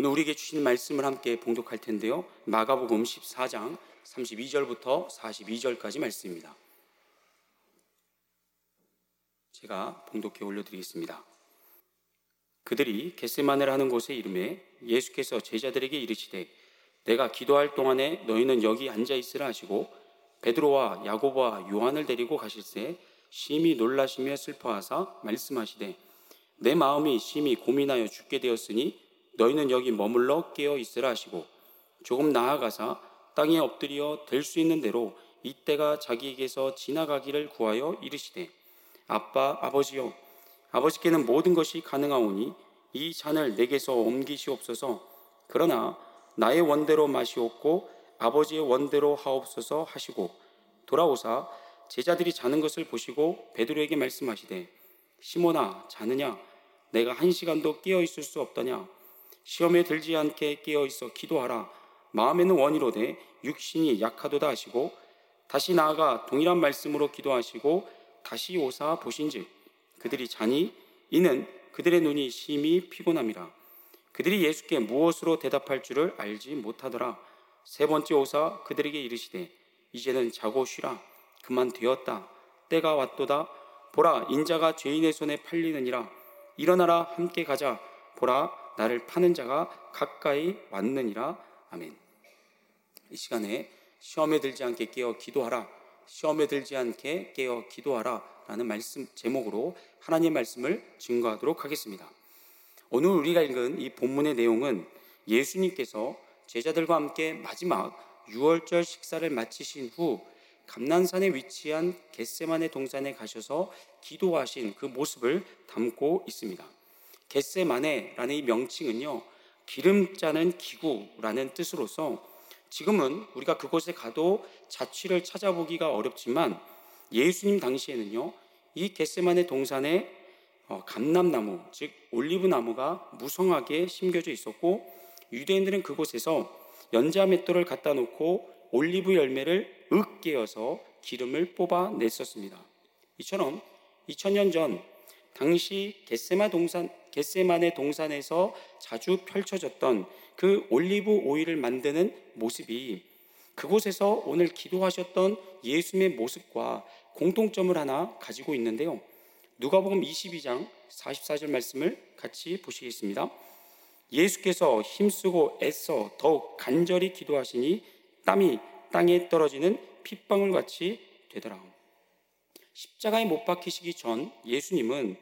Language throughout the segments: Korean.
오늘 우리에게 주신 말씀을 함께 봉독할 텐데요. 마가복음 14장 32절부터 42절까지 말씀입니다. 제가 봉독해 올려드리겠습니다. 그들이 겟세만을 하는 곳에 이름에 예수께서 제자들에게 이르시되 내가 기도할 동안에 너희는 여기 앉아 있으라 하시고 베드로와 야고보와 요한을 데리고 가실새 심히 놀라시며 슬퍼하사 말씀하시되 내 마음이 심히 고민하여 죽게 되었으니 너희는 여기 머물러 깨어 있으라 하시고 조금 나아가사 땅에 엎드려 될 수 있는 대로 이때가 자기에게서 지나가기를 구하여 이르시되 아빠 아버지여 아버지께는 모든 것이 가능하오니 이 잔을 내게서 옮기시옵소서. 그러나 나의 원대로 마시옵고 아버지의 원대로 하옵소서 하시고 돌아오사 제자들이 자는 것을 보시고 베드로에게 말씀하시되 시모나 자느냐? 내가 한 시간도 깨어 있을 수 없더냐 시험에 들지 않게 깨어 있어 기도하라. 마음에는 원이로되 육신이 약하도다 하시고 다시 나아가 동일한 말씀으로 기도하시고 다시 오사 보신즉 그들이 자니 이는 그들의 눈이 심히 피곤함이라. 그들이 예수께 무엇으로 대답할 줄을 알지 못하더라. 세 번째 오사 그들에게 이르시되 이제는 자고 쉬라. 그만 되었다. 때가 왔도다. 보라 인자가 죄인의 손에 팔리느니라. 일어나라 함께 가자. 보라 나를 파는 자가 가까이 왔느니라 아멘 이 시간에 시험에 들지 않게 깨어 기도하라 시험에 들지 않게 깨어 기도하라 라는 말씀 제목으로 하나님의 말씀을 증거하도록 하겠습니다. 오늘 우리가 읽은 이 본문의 내용은 예수님께서 제자들과 함께 마지막 6월절 식사를 마치신 후 감난산에 위치한 겟세만의 동산에 가셔서 기도하신 그 모습을 담고 있습니다. 겟세마네라는 이 명칭은요, 기름 짜는 기구라는 뜻으로서 지금은 우리가 그곳에 가도 자취를 찾아보기가 어렵지만 예수님 당시에는요, 이 겟세만의 동산에 어, 감람나무, 즉 올리브 나무가 무성하게 심겨져 있었고 유대인들은 그곳에서 연자 맷돌을 갖다 놓고 올리브 열매를 으깨어서 기름을 뽑아 냈었습니다. 이처럼 2000년 전 당시 겟세마 동산 겟세만의 동산에서 자주 펼쳐졌던 그 올리브 오일을 만드는 모습이 그곳에서 오늘 기도하셨던 예수님의 모습과 공통점을 하나 가지고 있는데요. 누가복음 22장 44절 말씀을 같이 보시겠습니다. 예수께서 힘쓰고 애써 더욱 간절히 기도하시니 땀이 땅에 떨어지는 핏방울 같이 되더라. 십자가에 못 박히시기 전 예수님은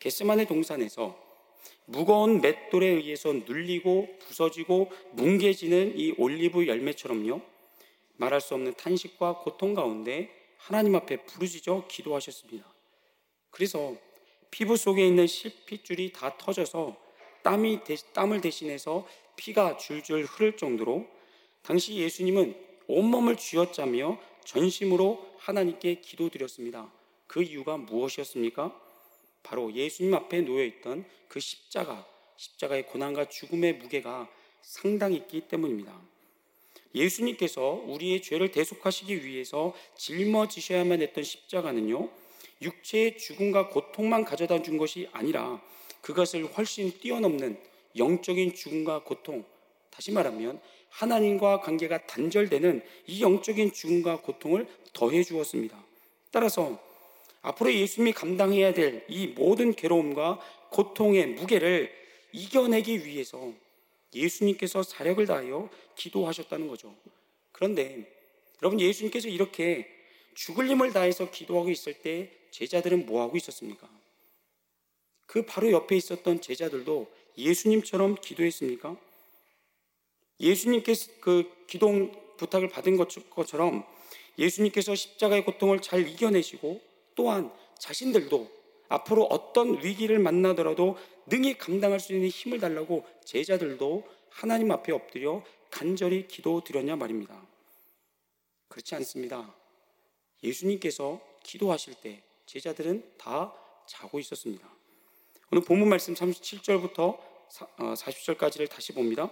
겟세만의 동산에서 무거운 맷돌에 의해서 눌리고 부서지고 뭉개지는 이 올리브 열매처럼요. 말할 수 없는 탄식과 고통 가운데 하나님 앞에 부르짖어 기도하셨습니다. 그래서 피부 속에 있는 실핏줄이 다 터져서 땀이 땀을 대신해서 피가 줄줄 흐를 정도로 당시 예수님은 온몸을 쥐어짜며 전심으로 하나님께 기도드렸습니다. 그 이유가 무엇이었습니까? 바로 예수님 앞에 놓여 있던 그 십자가, 십자가의 고난과 죽음의 무게가 상당히 있기 때문입니다. 예수님께서 우리의 죄를 대속하시기 위해서 짊어지셔야만 했던 십자가는요, 육체의 죽음과 고통만 가져다 준 것이 아니라 그것을 훨씬 뛰어넘는 영적인 죽음과 고통, 다시 말하면 하나님과 관계가 단절되는 이 영적인 죽음과 고통을 더해 주었습니다. 따라서 앞으로 예수님이 감당해야 될 이 모든 괴로움과 고통의 무게를 이겨내기 위해서 예수님께서 사력을 다하여 기도하셨다는 거죠. 그런데 여러분 예수님께서 이렇게 죽을 힘을 다해서 기도하고 있을 때 제자들은 뭐 하고 있었습니까? 그 바로 옆에 있었던 제자들도 예수님처럼 기도했습니까? 예수님께서 그 기도 부탁을 받은 것처럼 예수님께서 십자가의 고통을 잘 이겨내시고 또한 자신들도 앞으로 어떤 위기를 만나더라도 능히 감당할 수 있는 힘을 달라고 제자들도 하나님 앞에 엎드려 간절히 기도 드렸냐 말입니다. 그렇지 않습니다. 예수님께서 기도하실 때 제자들은 다 자고 있었습니다. 오늘 본문 말씀 37절부터 40절까지를 어, 다시 봅니다.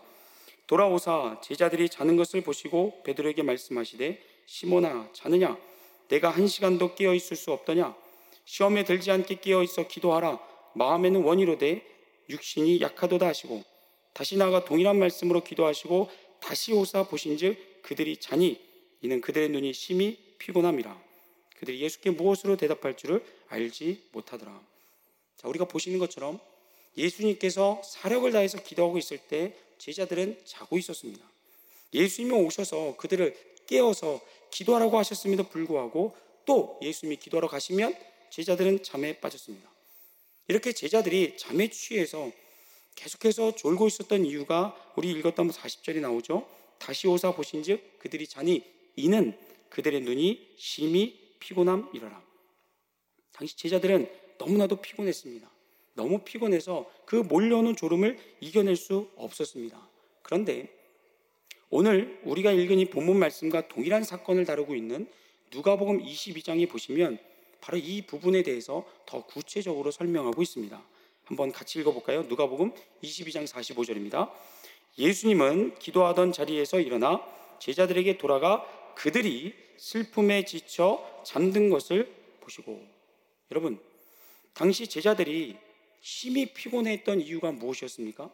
돌아오사 제자들이 자는 것을 보시고 베드로에게 말씀하시되 시모나 자느냐? 내가 한 시간도 깨어 있을 수 없더냐? 시험에 들지 않게 깨어 있어 기도하라. 마음에는 원이로되 육신이 약하도다 하시고 다시 나가 동일한 말씀으로 기도하시고 다시 오사 보신즉 그들이 자니? 이는 그들의 눈이 심히 피곤함이라. 그들이 예수께 무엇으로 대답할 줄을 알지 못하더라. 자, 우리가 보시는 것처럼 예수님께서 사력을 다해서 기도하고 있을 때 제자들은 자고 있었습니다. 예수님이 오셔서 그들을 깨워서 기도하라고 하셨음에도 불구하고 또 예수님이 기도하러 가시면 제자들은 잠에 빠졌습니다. 이렇게 제자들이 잠에 취해서 계속해서 졸고 있었던 이유가 우리 읽었던 40절이 나오죠. 다시 오사 보신즉 그들이 자니 이는 그들의 눈이 심히 피곤함이러라. 당시 제자들은 너무나도 피곤했습니다. 너무 피곤해서 그 몰려오는 졸음을 이겨낼 수 없었습니다. 그런데 오늘 우리가 읽은 이 본문 말씀과 동일한 사건을 다루고 있는 누가복음 22장에 보시면 바로 이 부분에 대해서 더 구체적으로 설명하고 있습니다. 한번 같이 읽어볼까요? 누가복음 22장 45절입니다. 예수님은 기도하던 자리에서 일어나 제자들에게 돌아가 그들이 슬픔에 지쳐 잠든 것을 보시고 여러분 당시 제자들이 심히 피곤했던 이유가 무엇이었습니까?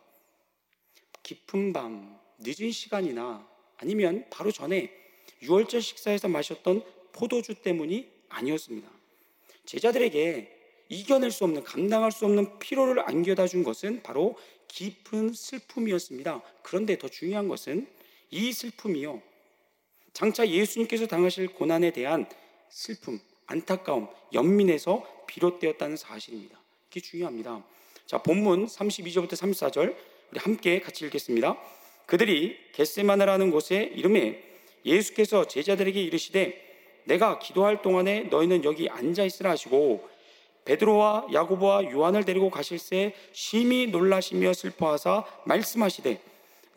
깊은 밤, 늦은 시간이나 아니면 바로 전에 유월절 식사에서 마셨던 포도주 때문이 아니었습니다. 제자들에게 이겨낼 수 없는, 감당할 수 없는 피로를 안겨다 준 것은 바로 깊은 슬픔이었습니다. 그런데 더 중요한 것은 이 슬픔이요. 장차 예수님께서 당하실 고난에 대한 슬픔, 안타까움, 연민에서 비롯되었다는 사실입니다. 이게 중요합니다. 자, 본문 32절부터 34절 우리 함께 같이 읽겠습니다. 그들이 겟세마나라는 곳에 이름에 예수께서 제자들에게 이르시되 내가 기도할 동안에 너희는 여기 앉아 있으라 하시고 베드로와 야고보와 요한을 데리고 가실새 심히 놀라시며 슬퍼하사 말씀하시되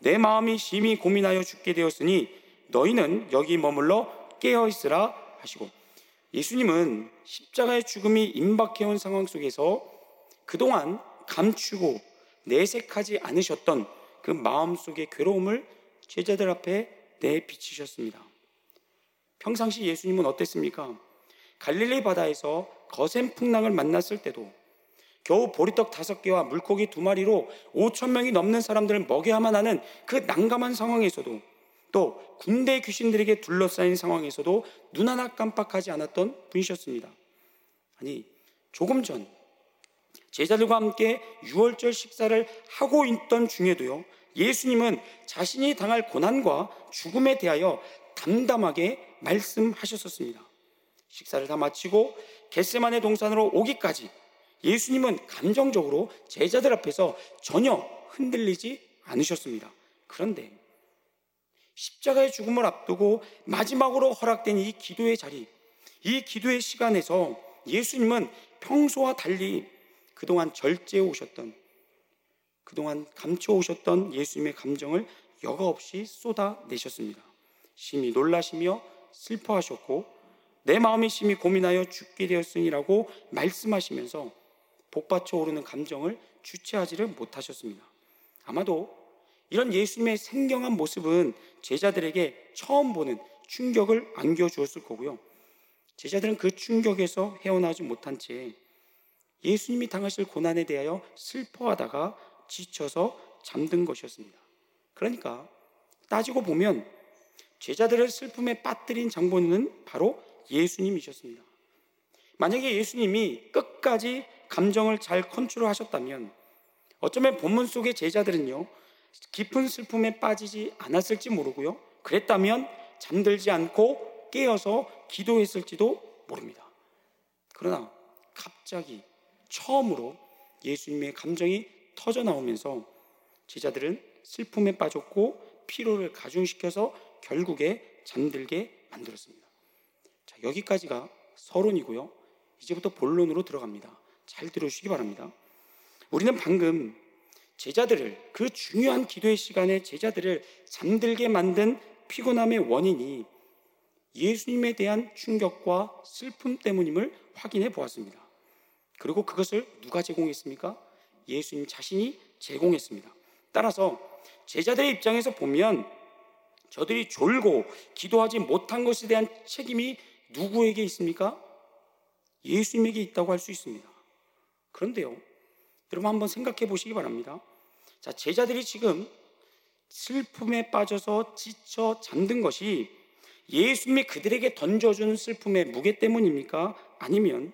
내 마음이 심히 고민하여 죽게 되었으니 너희는 여기 머물러 깨어 있으라 하시고 예수님은 십자가의 죽음이 임박해온 상황 속에서 그동안 감추고 내색하지 않으셨던 그 마음 속의 괴로움을 제자들 앞에 내비치셨습니다. 평상시 예수님은 어땠습니까? 갈릴리 바다에서 거센 풍랑을 만났을 때도 겨우 보리떡 다섯 개와 물고기 두 마리로 5천 명이 넘는 사람들을 먹여야만 하는 그 난감한 상황에서도 또 군대 귀신들에게 둘러싸인 상황에서도 눈 하나 깜빡하지 않았던 분이셨습니다. 아니 조금 전 제자들과 함께 유월절 식사를 하고 있던 중에도요 예수님은 자신이 당할 고난과 죽음에 대하여 담담하게 말씀하셨었습니다. 식사를 다 마치고 겟세만의 동산으로 오기까지 예수님은 감정적으로 제자들 앞에서 전혀 흔들리지 않으셨습니다. 그런데 십자가의 죽음을 앞두고 마지막으로 허락된 이 기도의 자리, 이 기도의 시간에서 예수님은 평소와 달리 그동안 절제해 오셨던, 그동안 감춰 오셨던 예수님의 감정을 여과 없이 쏟아내셨습니다. 심히 놀라시며 슬퍼하셨고 내 마음이 심히 고민하여 죽게 되었으니라고 말씀하시면서 복받쳐 오르는 감정을 주체하지를 못하셨습니다. 아마도 이런 예수님의 생경한 모습은 제자들에게 처음 보는 충격을 안겨주었을 거고요. 제자들은 그 충격에서 헤어나지 못한 채 예수님이 당하실 고난에 대하여 슬퍼하다가 지쳐서 잠든 것이었습니다. 그러니까 따지고 보면 제자들을 슬픔에 빠뜨린 장본인은 바로 예수님이셨습니다. 만약에 예수님이 끝까지 감정을 잘 컨트롤 하셨다면 어쩌면 본문 속의 제자들은요, 깊은 슬픔에 빠지지 않았을지 모르고요. 그랬다면 잠들지 않고 깨어서 기도했을지도 모릅니다. 그러나 갑자기 처음으로 예수님의 감정이 터져 나오면서 제자들은 슬픔에 빠졌고 피로를 가중시켜서 결국에 잠들게 만들었습니다. 자, 여기까지가 서론이고요. 이제부터 본론으로 들어갑니다. 잘 들어주시기 바랍니다. 우리는 방금 제자들을 그 중요한 기도의 시간에 제자들을 잠들게 만든 피곤함의 원인이 예수님에 대한 충격과 슬픔 때문임을 확인해 보았습니다. 그리고 그것을 누가 제공했습니까? 예수님 자신이 제공했습니다. 따라서 제자들의 입장에서 보면 저들이 졸고 기도하지 못한 것에 대한 책임이 누구에게 있습니까? 예수님에게 있다고 할 수 있습니다. 그런데요, 여러분 한번 생각해 보시기 바랍니다. 자, 제자들이 지금 슬픔에 빠져서 지쳐 잠든 것이 예수님이 그들에게 던져준 슬픔의 무게 때문입니까? 아니면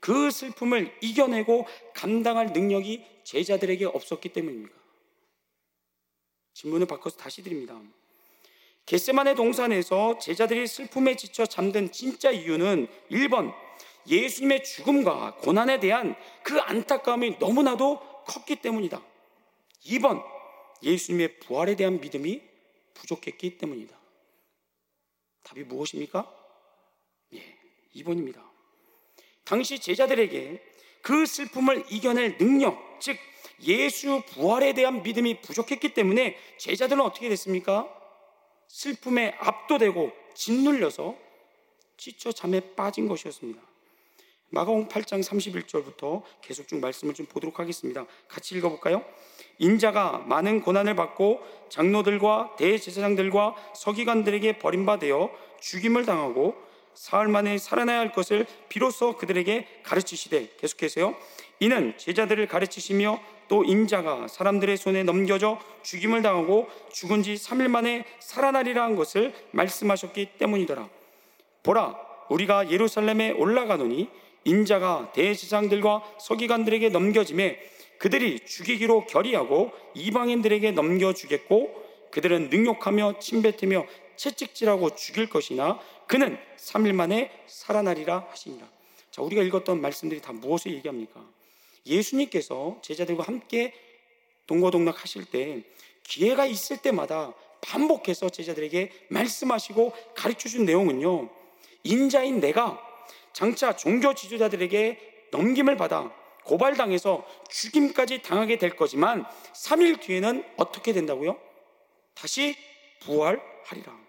그 슬픔을 이겨내고 감당할 능력이 제자들에게 없었기 때문입니까? 질문을 바꿔서 다시 드립니다. 겟세만의 동산에서 제자들이 슬픔에 지쳐 잠든 진짜 이유는 1번 예수님의 죽음과 고난에 대한 그 안타까움이 너무나도 컸기 때문이다. 2번 예수님의 부활에 대한 믿음이 부족했기 때문이다. 답이 무엇입니까? 예, 2번입니다. 당시 제자들에게 그 슬픔을 이겨낼 능력, 즉 예수 부활에 대한 믿음이 부족했기 때문에 제자들은 어떻게 됐습니까? 슬픔에 압도되고 짓눌려서 지쳐 잠에 빠진 것이었습니다. 마가복 8장 31절부터 계속 쭉 말씀을 좀 보도록 하겠습니다. 같이 읽어볼까요? 인자가 많은 고난을 받고 장로들과 대제사장들과 서기관들에게 버림받아 죽임을 당하고 사흘 만에 살아나야 할 것을 비로소 그들에게 가르치시되 계속해서요. 이는 제자들을 가르치시며 또 인자가 사람들의 손에 넘겨져 죽임을 당하고 죽은 지 3일 만에 살아나리라 한 것을 말씀하셨기 때문이더라. 보라, 우리가 예루살렘에 올라가노니 인자가 대제사장들과 서기관들에게 넘겨짐에 그들이 죽이기로 결의하고 이방인들에게 넘겨주겠고 그들은 능욕하며 침뱉으며 채찍질하고 죽일 것이나 그는 3일 만에 살아나리라 하시니라. 자, 우리가 읽었던 말씀들이 다 무엇을 얘기합니까? 예수님께서 제자들과 함께 동거동락 하실 때 기회가 있을 때마다 반복해서 제자들에게 말씀하시고 가르쳐 준 내용은요. 인자인 내가 장차 종교 지도자들에게 넘김을 받아 고발당해서 죽임까지 당하게 될 거지만 3일 뒤에는 어떻게 된다고요? 다시 부활하리라.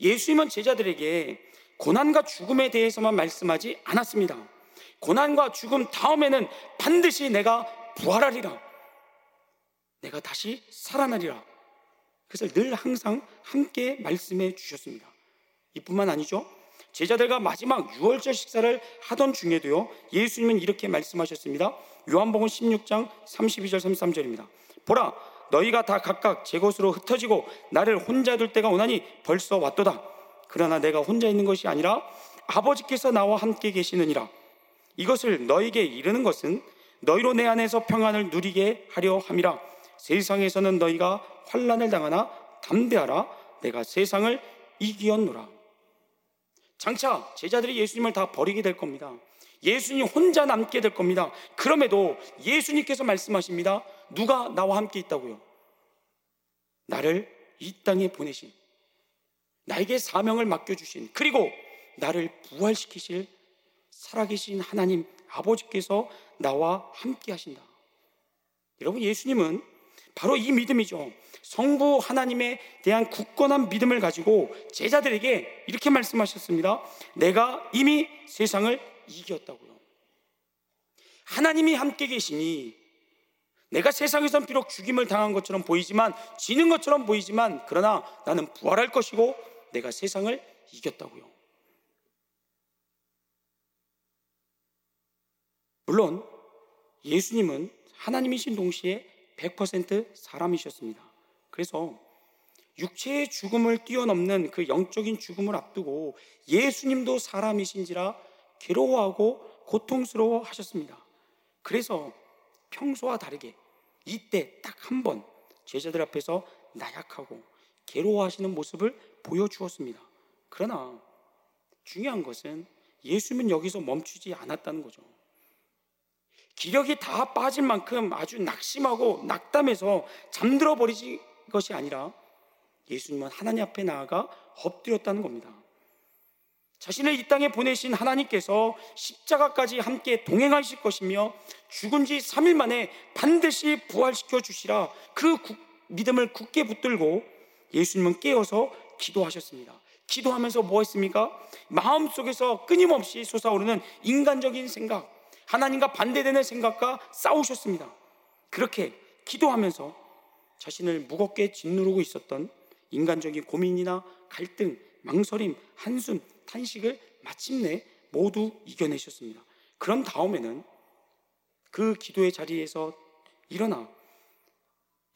예수님은 제자들에게 고난과 죽음에 대해서만 말씀하지 않았습니다. 고난과 죽음 다음에는 반드시 내가 부활하리라. 내가 다시 살아나리라. 그것을 늘 항상 함께 말씀해 주셨습니다. 이뿐만 아니죠. 제자들과 마지막 6월절 식사를 하던 중에도요, 예수님은 이렇게 말씀하셨습니다. 요한복음 16장 32절 33절입니다. 보라, 너희가 다 각각 제 곳으로 흩어지고 나를 혼자 둘 때가 오나니 벌써 왔도다. 그러나 내가 혼자 있는 것이 아니라 아버지께서 나와 함께 계시느니라. 이것을 너에게 이르는 것은 너희로 내 안에서 평안을 누리게 하려 함이라. 세상에서는 너희가 환란을 당하나 담대하라. 내가 세상을 이기었노라. 장차 제자들이 예수님을 다 버리게 될 겁니다. 예수님 혼자 남게 될 겁니다. 그럼에도 예수님께서 말씀하십니다. 누가 나와 함께 있다고요? 나를 이 땅에 보내신, 나에게 사명을 맡겨주신, 그리고 나를 부활시키실 살아계신 하나님 아버지께서 나와 함께 하신다. 여러분, 예수님은 바로 이 믿음이죠. 성부 하나님에 대한 굳건한 믿음을 가지고 제자들에게 이렇게 말씀하셨습니다. 내가 이미 세상을 이겼다고요. 하나님이 함께 계시니 내가 세상에선 비록 죽임을 당한 것처럼 보이지만 지는 것처럼 보이지만 그러나 나는 부활할 것이고 내가 세상을 이겼다고요. 물론 예수님은 하나님이신 동시에 100% 사람이셨습니다. 그래서 육체의 죽음을 뛰어넘는 그 영적인 죽음을 앞두고 예수님도 사람이신지라 괴로워하고 고통스러워 하셨습니다. 그래서 평소와 다르게 이때 딱 한 번 제자들 앞에서 나약하고 괴로워하시는 모습을 보여주었습니다. 그러나 중요한 것은 예수님은 여기서 멈추지 않았다는 거죠. 기력이 다 빠진 만큼 아주 낙심하고 낙담해서 잠들어 버리지 것이 아니라 예수님은 하나님 앞에 나아가 엎드렸다는 겁니다. 자신을 이 땅에 보내신 하나님께서 십자가까지 함께 동행하실 것이며 죽은 지 3일 만에 반드시 부활시켜 주시라 그 믿음을 굳게 붙들고 예수님은 깨어서 기도하셨습니다. 기도하면서 뭐 했습니까? 마음속에서 끊임없이 솟아오르는 인간적인 생각, 하나님과 반대되는 생각과 싸우셨습니다. 그렇게 기도하면서 자신을 무겁게 짓누르고 있었던 인간적인 고민이나 갈등, 망설임, 한숨, 탄식을 마침내 모두 이겨내셨습니다. 그런 다음에는 그 기도의 자리에서 일어나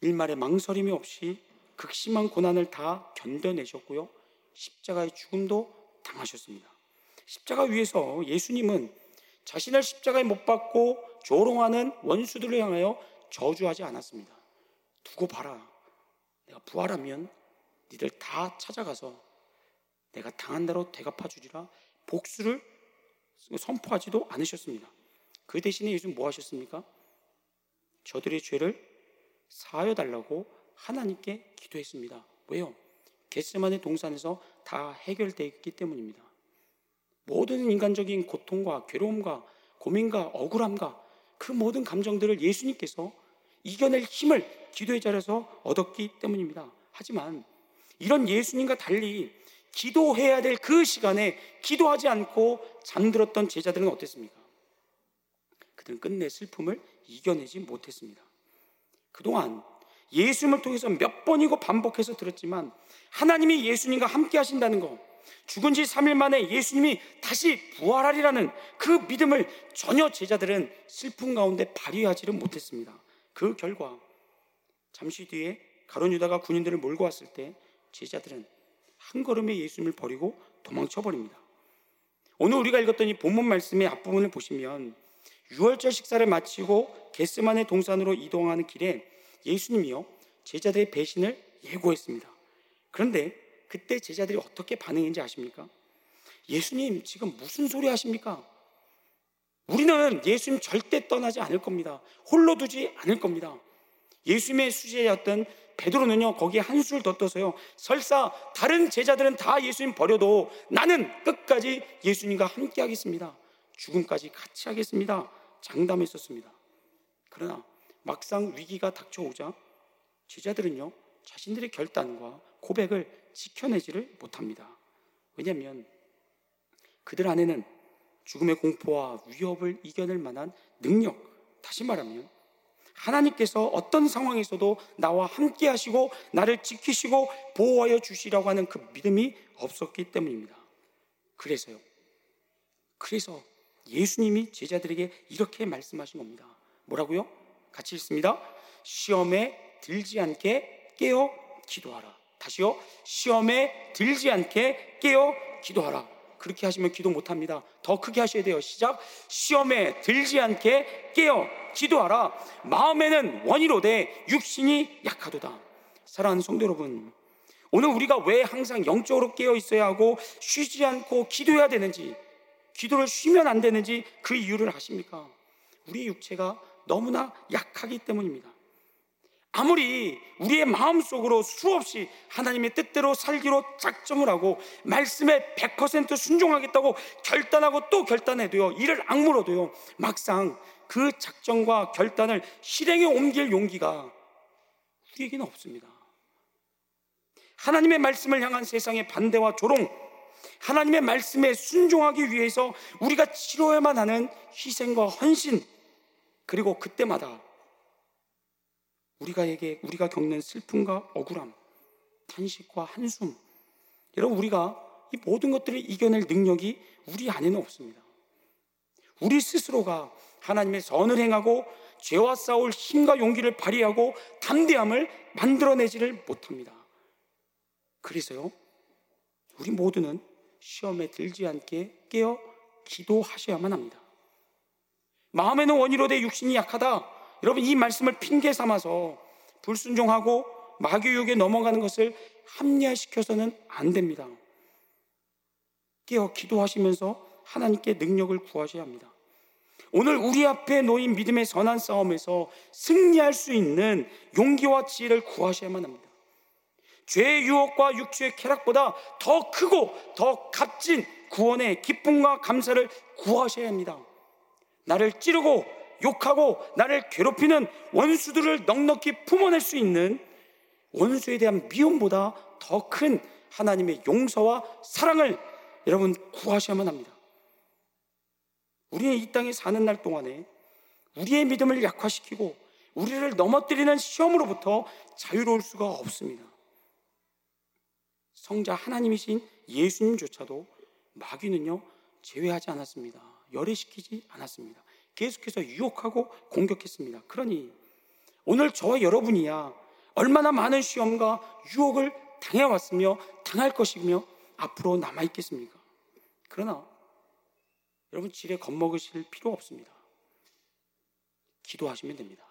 일말의 망설임이 없이 극심한 고난을 다 견뎌내셨고요. 십자가의 죽음도 당하셨습니다. 십자가 위에서 예수님은 자신을 십자가에 못 박고 조롱하는 원수들을 향하여 저주하지 않았습니다. 두고 봐라. 내가 부활하면 니들 다 찾아가서 내가 당한 대로 대갚아 주리라 복수를 선포하지도 않으셨습니다. 그 대신에 예수님 뭐 하셨습니까? 저들의 죄를 사하여 달라고 하나님께 기도했습니다. 왜요? 겟세만의 동산에서 다 해결되었기 때문입니다. 모든 인간적인 고통과 괴로움과 고민과 억울함과 그 모든 감정들을 예수님께서 이겨낼 힘을 기도의 자리에서 얻었기 때문입니다. 하지만 이런 예수님과 달리 기도해야 될 그 시간에 기도하지 않고 잠들었던 제자들은 어땠습니까? 그들은 끝내 슬픔을 이겨내지 못했습니다. 그동안 예수님을 통해서 몇 번이고 반복해서 들었지만 하나님이 예수님과 함께 하신다는 것, 죽은 지 3일 만에 예수님이 다시 부활하리라는 그 믿음을 전혀 제자들은 슬픔 가운데 발휘하지를 못했습니다. 그 결과 잠시 뒤에 가론 유다가 군인들을 몰고 왔을 때 제자들은 한 걸음에 예수님을 버리고 도망쳐 버립니다. 오늘 우리가 읽었던 이 본문 말씀의 앞부분을 보시면 6월절 식사를 마치고 게스만의 동산으로 이동하는 길에 예수님이요 제자들의 배신을 예고했습니다. 그런데 그때 제자들이 어떻게 반응했는지 아십니까? 예수님 지금 무슨 소리 하십니까? 우리는 예수님 절대 떠나지 않을 겁니다. 홀로 두지 않을 겁니다. 예수님의 수제였던 베드로는요 거기에 한 수를 더 떠서요 설사 다른 제자들은 다 예수님 버려도 나는 끝까지 예수님과 함께 하겠습니다. 죽음까지 같이 하겠습니다. 장담했었습니다. 그러나 막상 위기가 닥쳐오자 제자들은요 자신들의 결단과 고백을 지켜내지를 못합니다. 왜냐하면 그들 안에는 죽음의 공포와 위협을 이겨낼 만한 능력, 다시 말하면 하나님께서 어떤 상황에서도 나와 함께 하시고 나를 지키시고 보호하여 주시라고 하는 그 믿음이 없었기 때문입니다. 그래서요. 그래서 예수님이 제자들에게 이렇게 말씀하신 겁니다. 뭐라고요? 같이 읽습니다. 시험에 들지 않게 깨어 기도하라. 다시요. 시험에 들지 않게 깨어 기도하라. 그렇게 하시면 기도 못 합니다. 더 크게 하셔야 돼요. 시작. 시험에 들지 않게 깨어 기도하라. 마음에는 원이로되 육신이 약하도다. 사랑하는 성도 여러분. 오늘 우리가 왜 항상 영적으로 깨어 있어야 하고 쉬지 않고 기도해야 되는지, 기도를 쉬면 안 되는지 그 이유를 아십니까? 우리 육체가 너무나 약하기 때문입니다. 아무리 우리의 마음속으로 수없이 하나님의 뜻대로 살기로 작정을 하고 말씀에 100% 순종하겠다고 결단하고 또 결단해도요 이를 악물어도요 막상 그 작정과 결단을 실행에 옮길 용기가 우리에게는 없습니다. 하나님의 말씀을 향한 세상의 반대와 조롱 하나님의 말씀에 순종하기 위해서 우리가 치러야만 하는 희생과 헌신 그리고 그때마다 우리가에게 우리가 겪는 슬픔과 억울함, 탄식과 한숨, 여러분 우리가 이 모든 것들을 이겨낼 능력이 우리 안에는 없습니다. 우리 스스로가 하나님의 선을 행하고 죄와 싸울 힘과 용기를 발휘하고 담대함을 만들어내지를 못합니다. 그래서요, 우리 모두는 시험에 들지 않게 깨어 기도하셔야만 합니다. 마음에는 원이로 돼 육신이 약하다. 여러분 이 말씀을 핑계 삼아서 불순종하고 마귀육에 넘어가는 것을 합리화시켜서는 안 됩니다. 깨어 기도하시면서 하나님께 능력을 구하셔야 합니다. 오늘 우리 앞에 놓인 믿음의 선한 싸움에서 승리할 수 있는 용기와 지혜를 구하셔야만 합니다. 죄의 유혹과 육체의 쾌락보다 더 크고 더 값진 구원의 기쁨과 감사를 구하셔야 합니다. 나를 찌르고 욕하고 나를 괴롭히는 원수들을 넉넉히 품어낼 수 있는 원수에 대한 미움보다 더 큰 하나님의 용서와 사랑을 여러분 구하셔야만 합니다. 우리는 이 땅에 사는 날 동안에 우리의 믿음을 약화시키고 우리를 넘어뜨리는 시험으로부터 자유로울 수가 없습니다. 성자 하나님이신 예수님조차도 마귀는요 제외하지 않았습니다. 열애시키지 않았습니다. 계속해서 유혹하고 공격했습니다. 그러니 오늘 저와 여러분이야 얼마나 많은 시험과 유혹을 당해왔으며 당할 것이며 앞으로 남아있겠습니까? 그러나 여러분 지레 겁먹으실 필요 없습니다. 기도하시면 됩니다.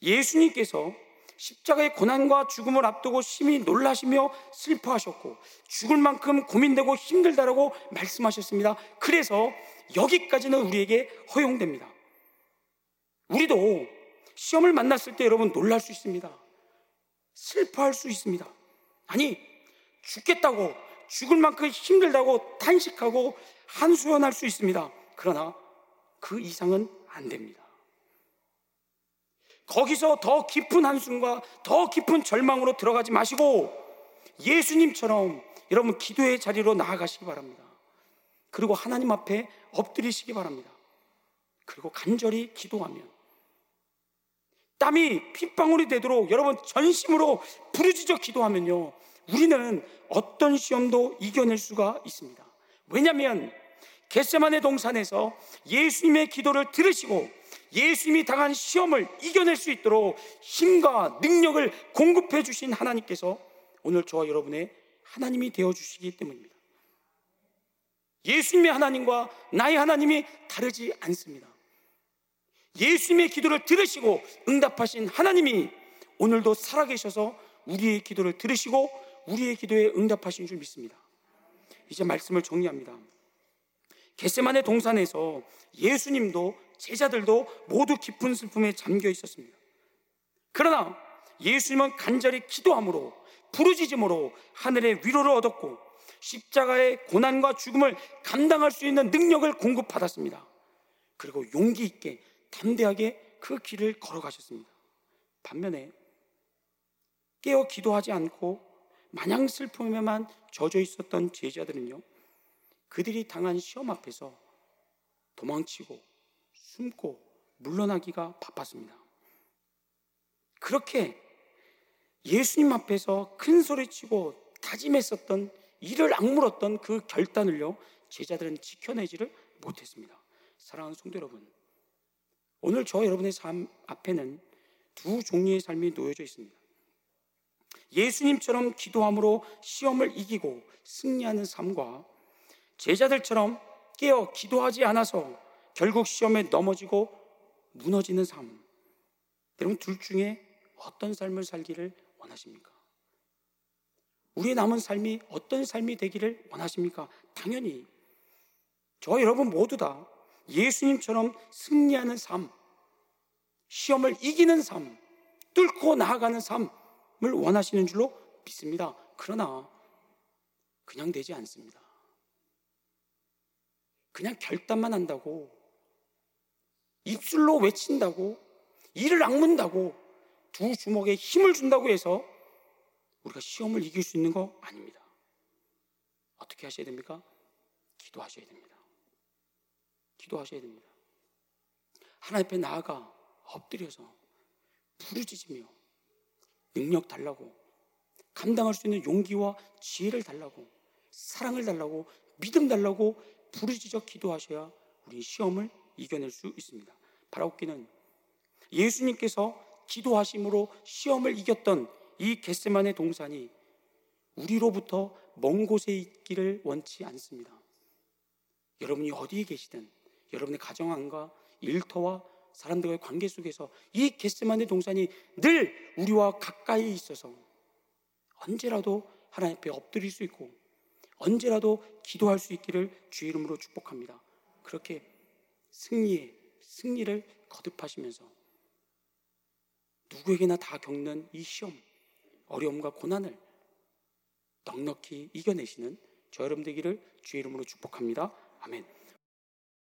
예수님께서 십자가의 고난과 죽음을 앞두고 심히 놀라시며 슬퍼하셨고 죽을 만큼 고민되고 힘들다라고 말씀하셨습니다. 그래서 여기까지는 우리에게 허용됩니다. 우리도 시험을 만났을 때 여러분 놀랄 수 있습니다. 슬퍼할 수 있습니다. 아니, 죽겠다고, 죽을 만큼 힘들다고 탄식하고 한수연할 수 있습니다. 그러나 그 이상은 안 됩니다. 거기서 더 깊은 한숨과 더 깊은 절망으로 들어가지 마시고 예수님처럼 여러분 기도의 자리로 나아가시기 바랍니다. 그리고 하나님 앞에 엎드리시기 바랍니다. 그리고 간절히 기도하면 땀이 핏방울이 되도록 여러분 전심으로 부르짖어 기도하면요. 우리는 어떤 시험도 이겨낼 수가 있습니다. 왜냐하면 겟세만의 동산에서 예수님의 기도를 들으시고 예수님이 당한 시험을 이겨낼 수 있도록 힘과 능력을 공급해 주신 하나님께서 오늘 저와 여러분의 하나님이 되어 주시기 때문입니다. 예수님의 하나님과 나의 하나님이 다르지 않습니다. 예수님의 기도를 들으시고 응답하신 하나님이 오늘도 살아계셔서 우리의 기도를 들으시고 우리의 기도에 응답하신 줄 믿습니다. 이제 말씀을 정리합니다. 겟세만의 동산에서 예수님도 제자들도 모두 깊은 슬픔에 잠겨 있었습니다. 그러나 예수님은 간절히 기도함으로 부르짖음으로 하늘의 위로를 얻었고 십자가의 고난과 죽음을 감당할 수 있는 능력을 공급받았습니다. 그리고 용기 있게 담대하게 그 길을 걸어가셨습니다. 반면에 깨어 기도하지 않고 마냥 슬픔에만 젖어 있었던 제자들은요, 그들이 당한 시험 앞에서 도망치고 숨고 물러나기가 바빴습니다. 그렇게 예수님 앞에서 큰 소리치고 다짐했었던 이를 악물었던 그 결단을요 제자들은 지켜내지를 못했습니다. 사랑하는 성도 여러분, 오늘 저 여러분의 삶 앞에는 두 종류의 삶이 놓여져 있습니다. 예수님처럼 기도함으로 시험을 이기고 승리하는 삶과 제자들처럼 깨어 기도하지 않아서 결국 시험에 넘어지고 무너지는 삶. 여러분 둘 중에 어떤 삶을 살기를 원하십니까? 우리의 남은 삶이 어떤 삶이 되기를 원하십니까? 당연히 저 여러분 모두 다 예수님처럼 승리하는 삶, 시험을 이기는 삶, 뚫고 나아가는 삶을 원하시는 줄로 믿습니다. 그러나 그냥 되지 않습니다. 그냥 결단만 한다고 입술로 외친다고 이를 악문다고 두 주먹에 힘을 준다고 해서 우리가 시험을 이길 수 있는 거 아닙니다. 어떻게 하셔야 됩니까? 기도하셔야 됩니다. 기도하셔야 됩니다. 하나님 앞에 나아가 엎드려서 부르짖으며 능력 달라고 감당할 수 있는 용기와 지혜를 달라고 사랑을 달라고 믿음 달라고 부르짖어 기도하셔야 우리 시험을 이겨낼 수 있습니다. 바라옵기는 예수님께서 기도하심으로 시험을 이겼던 이 겟세만의 동산이 우리로부터 먼 곳에 있기를 원치 않습니다. 여러분이 어디에 계시든 여러분의 가정 안과 일터와 사람들과의 관계 속에서 이 겟세만의 동산이 늘 우리와 가까이 있어서 언제라도 하나님 앞에 엎드릴 수 있고 언제라도 기도할 수 있기를 주의 이름으로 축복합니다. 그렇게 승리의 승리를 거듭하시면서 누구에게나 다 겪는 이 시험, 어려움과 고난을 넉넉히 이겨내시는 저 여러분 되기를 주의 이름으로 축복합니다. 아멘.